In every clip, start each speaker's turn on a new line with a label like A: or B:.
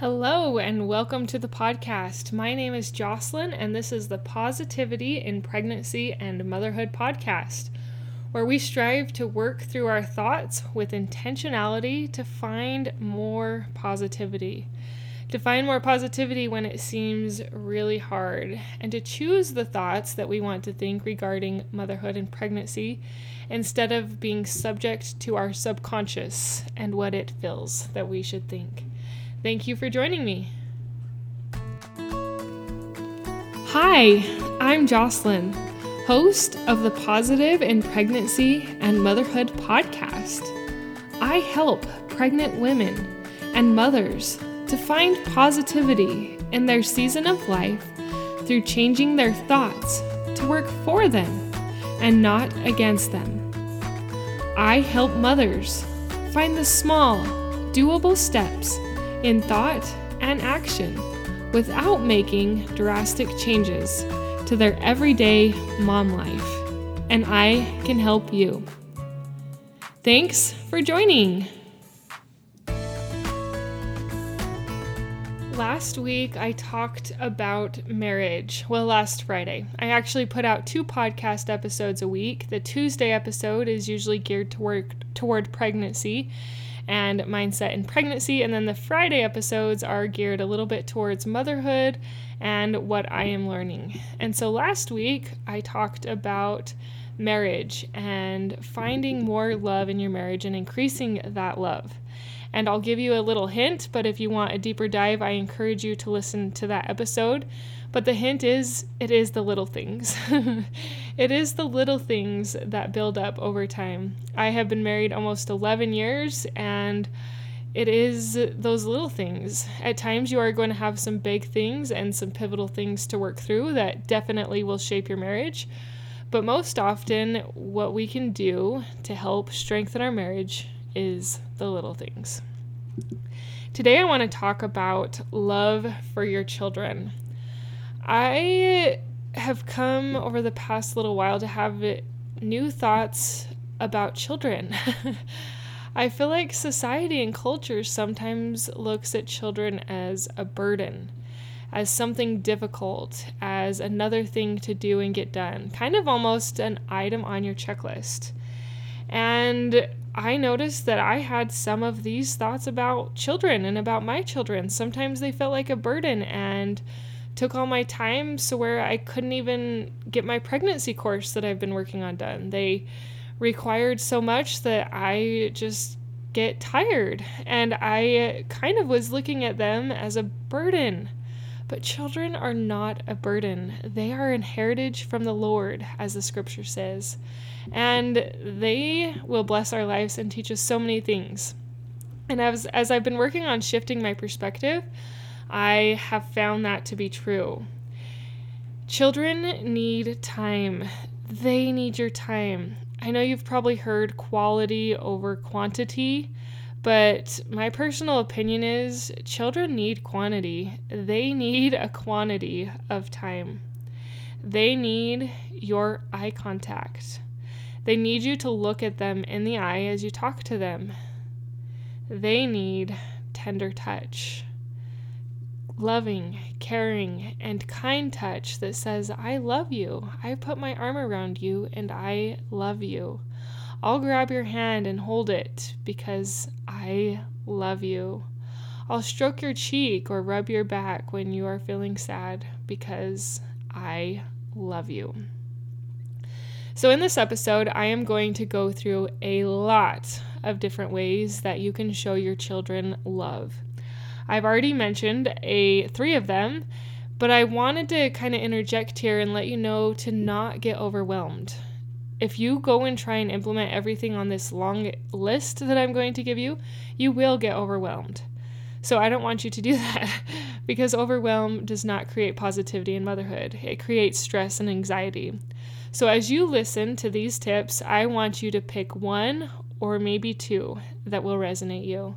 A: Hello, and welcome to the podcast. My name is Jocelyn, and this is the Positivity in Pregnancy and Motherhood podcast, where we strive to work through our thoughts with intentionality to find more positivity. To find more positivity when it seems really hard, and to choose the thoughts that we want to think regarding motherhood and pregnancy instead of being subject to our subconscious and what it feels that we should think. Thank you for joining me. Hi, I'm Jocelyn, host of the Positive in Pregnancy and Motherhood podcast. I help pregnant women and mothers to find positivity in their season of life through changing their thoughts to work for them and not against them. I help mothers find the small, doable steps in thought and action without making drastic changes to their everyday mom life. And I can help you. Thanks for joining. Last week, I talked about marriage. Well, last Friday. I actually put out two podcast episodes a week. The Tuesday episode is usually geared toward, toward pregnancy, and mindset in pregnancy. And then the Friday episodes are geared a little bit towards motherhood and what I am learning. And so last week I talked about marriage and finding more love in your marriage and increasing that love. And I'll give you a little hint, but if you want a deeper dive, I encourage you to listen to that episode. But the hint is it is the little things. it is the little things that build up over time. I have been married almost 11 years and it is those little things. At times, you are going to have some big things and some pivotal things to work through that definitely will shape your marriage. But most often, what we can do to help strengthen our marriage is the little things. Today, I want to talk about love for your children. I have come over the past little while to have new thoughts about children. I feel like society and culture sometimes looks at children as a burden, as something difficult, as another thing to do and get done, kind of almost an item on your checklist. And I noticed that I had some of these thoughts about children and about my children. Sometimes they felt like a burden and took all my time so where I couldn't even get my pregnancy course that I've been working on done. They required so much that I just get tired and I kind of was looking at them as a burden. But children are not a burden. They are an heritage from the Lord, as the scripture says. And they will bless our lives and teach us so many things. And as, as I've been working on shifting my perspective, I have found that to be true. Children need time. They need your time. I know you've probably heard quality over quantity, but my personal opinion is children need quantity. They need a quantity of time. They need your eye contact. They need you to look at them in the eye as you talk to them. They need tender touch loving, caring, and kind touch that says, I love you. I put my arm around you and I love you. I'll grab your hand and hold it because I love you. I'll stroke your cheek or rub your back when you are feeling sad because I love you. So, in this episode, I am going to go through a lot of different ways that you can show your children love. I've already mentioned a three of them, but I wanted to kind of interject here and let you know to not get overwhelmed. If you go and try and implement everything on this long list that I'm going to give you, you will get overwhelmed. So I don't want you to do that because overwhelm does not create positivity in motherhood. It creates stress and anxiety. So as you listen to these tips, I want you to pick one or maybe two that will resonate you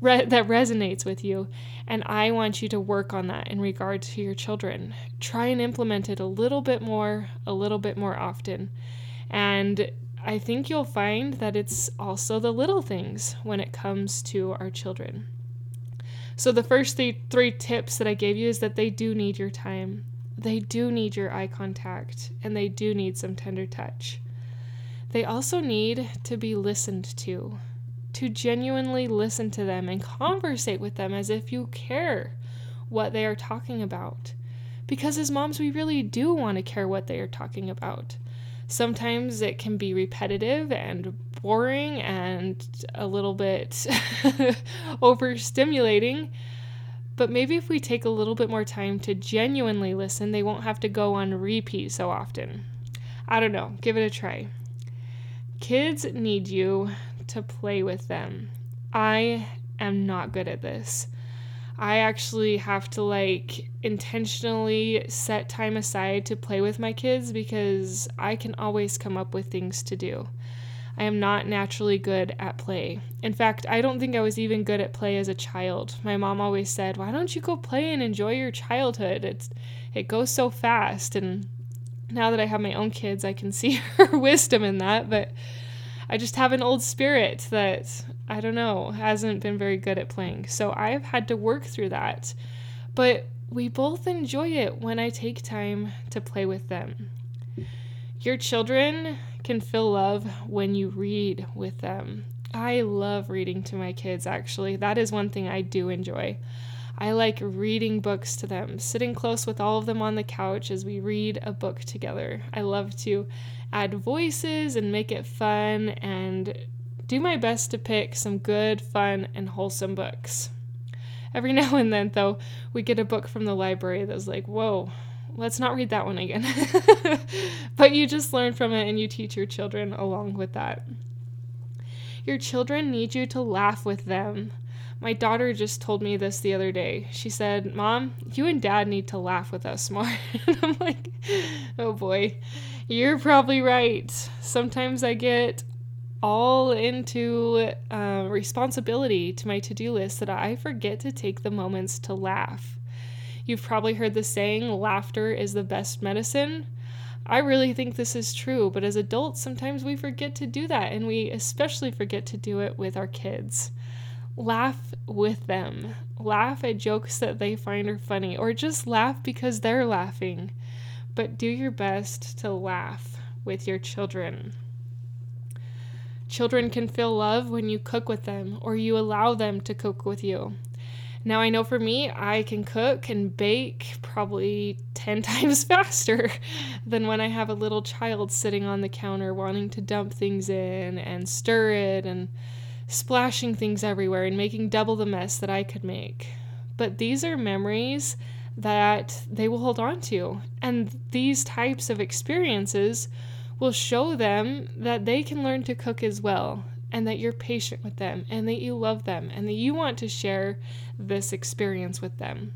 A: re- that resonates with you and I want you to work on that in regard to your children. Try and implement it a little bit more, a little bit more often. And I think you'll find that it's also the little things when it comes to our children. So, the first three, three tips that I gave you is that they do need your time, they do need your eye contact, and they do need some tender touch. They also need to be listened to, to genuinely listen to them and conversate with them as if you care what they are talking about. Because as moms, we really do want to care what they are talking about. Sometimes it can be repetitive and boring and a little bit overstimulating. But maybe if we take a little bit more time to genuinely listen, they won't have to go on repeat so often. I don't know, give it a try. Kids need you to play with them. I am not good at this. I actually have to like intentionally set time aside to play with my kids because I can always come up with things to do. I am not naturally good at play. In fact, I don't think I was even good at play as a child. My mom always said, "Why don't you go play and enjoy your childhood? It's it goes so fast." And now that I have my own kids, I can see her wisdom in that, but I just have an old spirit that I don't know, hasn't been very good at playing. So I've had to work through that. But we both enjoy it when I take time to play with them. Your children can feel love when you read with them. I love reading to my kids, actually. That is one thing I do enjoy. I like reading books to them, sitting close with all of them on the couch as we read a book together. I love to add voices and make it fun and do my best to pick some good, fun, and wholesome books. Every now and then, though, we get a book from the library that's like, whoa, let's not read that one again. but you just learn from it and you teach your children along with that. Your children need you to laugh with them. My daughter just told me this the other day. She said, Mom, you and dad need to laugh with us more. and I'm like, oh boy, you're probably right. Sometimes I get all into uh, responsibility to my to do list that I forget to take the moments to laugh. You've probably heard the saying, laughter is the best medicine. I really think this is true, but as adults, sometimes we forget to do that, and we especially forget to do it with our kids. Laugh with them. Laugh at jokes that they find are funny, or just laugh because they're laughing. But do your best to laugh with your children. Children can feel love when you cook with them or you allow them to cook with you. Now, I know for me, I can cook and bake probably 10 times faster than when I have a little child sitting on the counter wanting to dump things in and stir it and splashing things everywhere and making double the mess that I could make. But these are memories that they will hold on to. And these types of experiences will show them that they can learn to cook as well and that you're patient with them and that you love them and that you want to share this experience with them.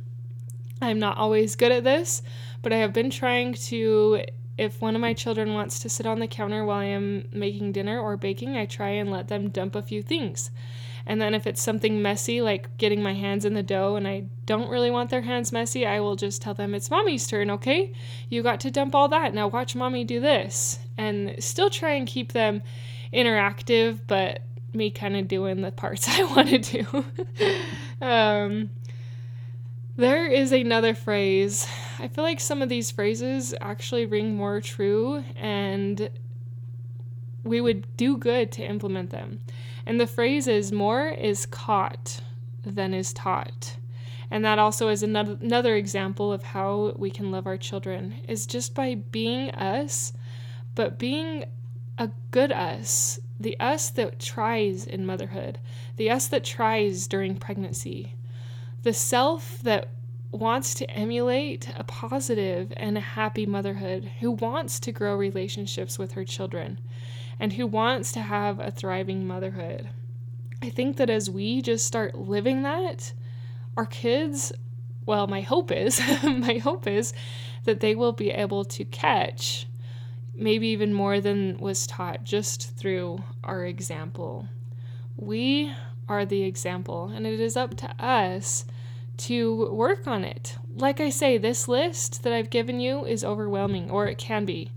A: I'm not always good at this, but I have been trying to. If one of my children wants to sit on the counter while I am making dinner or baking, I try and let them dump a few things. And then if it's something messy, like getting my hands in the dough and I don't really want their hands messy, I will just tell them it's mommy's turn, okay? You got to dump all that. Now watch mommy do this. And still try and keep them interactive, but me kind of doing the parts I want to do. um, there is another phrase. I feel like some of these phrases actually ring more true and we would do good to implement them. And the phrase is more is caught than is taught. And that also is another, example of how we can love our children is just by being us, but being a good us, the us that tries in motherhood, the us that tries during pregnancy, the self that wants to emulate a positive and a happy motherhood, who wants to grow relationships with her children, and who wants to have a thriving motherhood. I think that as we just start living that, our kids, well, my hope is, my hope is that they will be able to catch maybe even more than was taught just through our example. We are the example, and it is up to us to work on it. Like I say, this list that I've given you is overwhelming, or it can be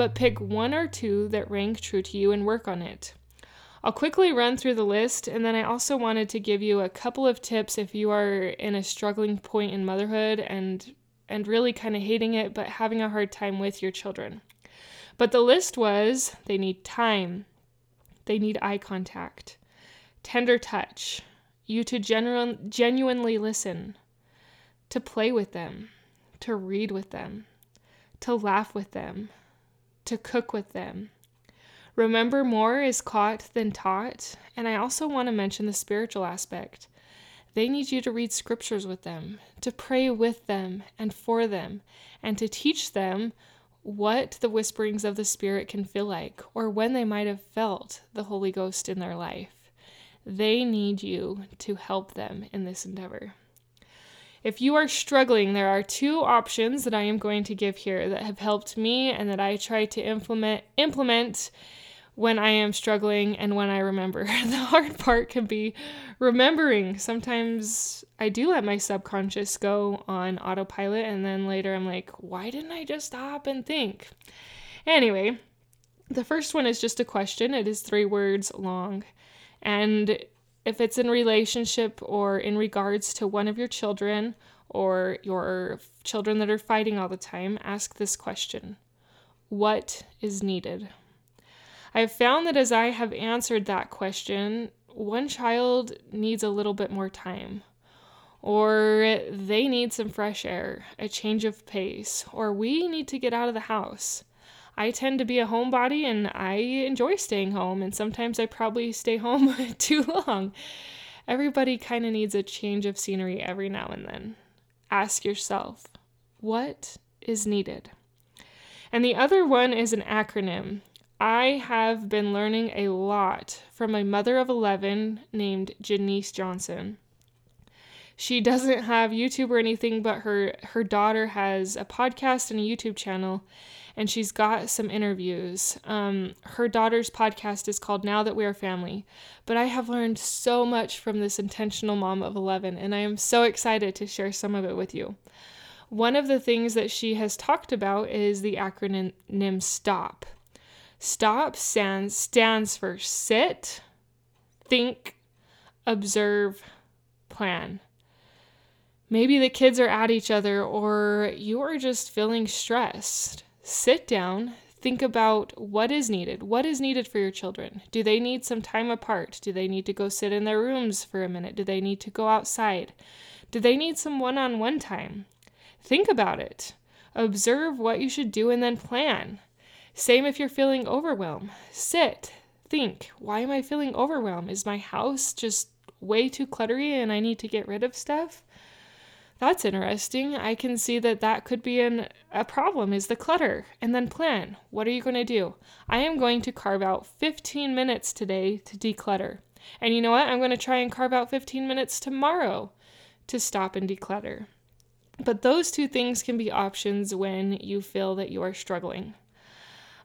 A: but pick one or two that rank true to you and work on it. I'll quickly run through the list, and then I also wanted to give you a couple of tips if you are in a struggling point in motherhood and and really kind of hating it, but having a hard time with your children. But the list was they need time, they need eye contact, tender touch, you to genu- genuinely listen, to play with them, to read with them, to laugh with them, to cook with them. Remember, more is caught than taught. And I also want to mention the spiritual aspect. They need you to read scriptures with them, to pray with them and for them, and to teach them what the whisperings of the Spirit can feel like, or when they might have felt the Holy Ghost in their life. They need you to help them in this endeavor. If you are struggling, there are two options that I am going to give here that have helped me and that I try to implement implement when I am struggling and when I remember. the hard part can be remembering. Sometimes I do let my subconscious go on autopilot, and then later I'm like, why didn't I just stop and think? Anyway, the first one is just a question, it is three words long. And if it's in relationship or in regards to one of your children or your children that are fighting all the time, ask this question What is needed? I've found that as I have answered that question, one child needs a little bit more time, or they need some fresh air, a change of pace, or we need to get out of the house. I tend to be a homebody and I enjoy staying home, and sometimes I probably stay home too long. Everybody kind of needs a change of scenery every now and then. Ask yourself, what is needed? And the other one is an acronym. I have been learning a lot from a mother of 11 named Janice Johnson. She doesn't have YouTube or anything, but her, her daughter has a podcast and a YouTube channel, and she's got some interviews. Um, her daughter's podcast is called Now That We Are Family. But I have learned so much from this intentional mom of 11, and I am so excited to share some of it with you. One of the things that she has talked about is the acronym STOP. STOP stands, stands for sit, think, observe, plan. Maybe the kids are at each other or you are just feeling stressed. Sit down, think about what is needed. What is needed for your children? Do they need some time apart? Do they need to go sit in their rooms for a minute? Do they need to go outside? Do they need some one on one time? Think about it. Observe what you should do and then plan. Same if you're feeling overwhelmed. Sit, think, why am I feeling overwhelmed? Is my house just way too cluttery and I need to get rid of stuff? That's interesting. I can see that that could be an, a problem is the clutter. And then plan. What are you going to do? I am going to carve out 15 minutes today to declutter. And you know what? I'm going to try and carve out 15 minutes tomorrow to stop and declutter. But those two things can be options when you feel that you are struggling.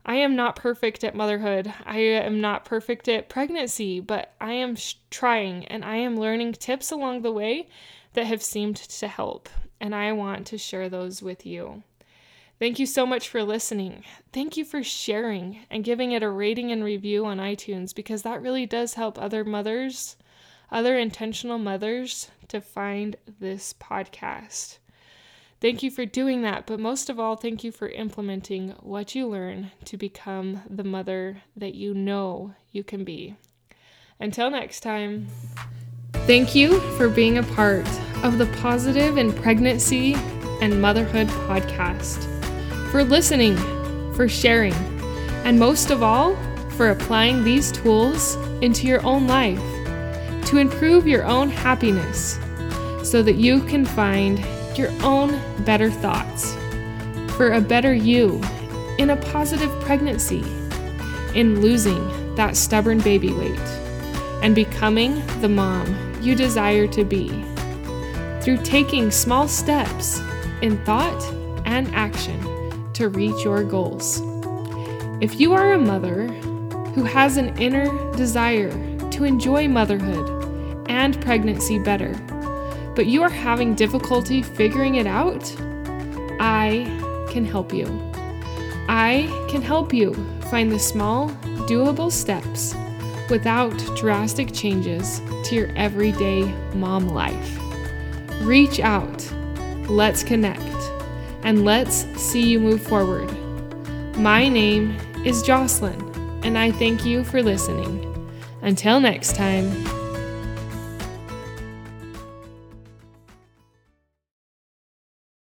A: I am not perfect at motherhood. I am not perfect at pregnancy, but I am sh- trying and I am learning tips along the way that have seemed to help, and I want to share those with you. Thank you so much for listening. Thank you for sharing and giving it a rating and review on iTunes because that really does help other mothers, other intentional mothers, to find this podcast. Thank you for doing that, but most of all, thank you for implementing what you learn to become the mother that you know you can be. Until next time, thank you for being a part of the Positive in Pregnancy and Motherhood podcast, for listening, for sharing, and most of all, for applying these tools into your own life to improve your own happiness so that you can find your own better thoughts for a better you in a positive pregnancy, in losing that stubborn baby weight, and becoming the mom you desire to be through taking small steps in thought and action to reach your goals. If you are a mother who has an inner desire to enjoy motherhood and pregnancy better, but you are having difficulty figuring it out, I can help you. I can help you find the small, doable steps without drastic changes to your everyday mom life. Reach out, let's connect, and let's see you move forward. My name is Jocelyn, and I thank you for listening. Until next time,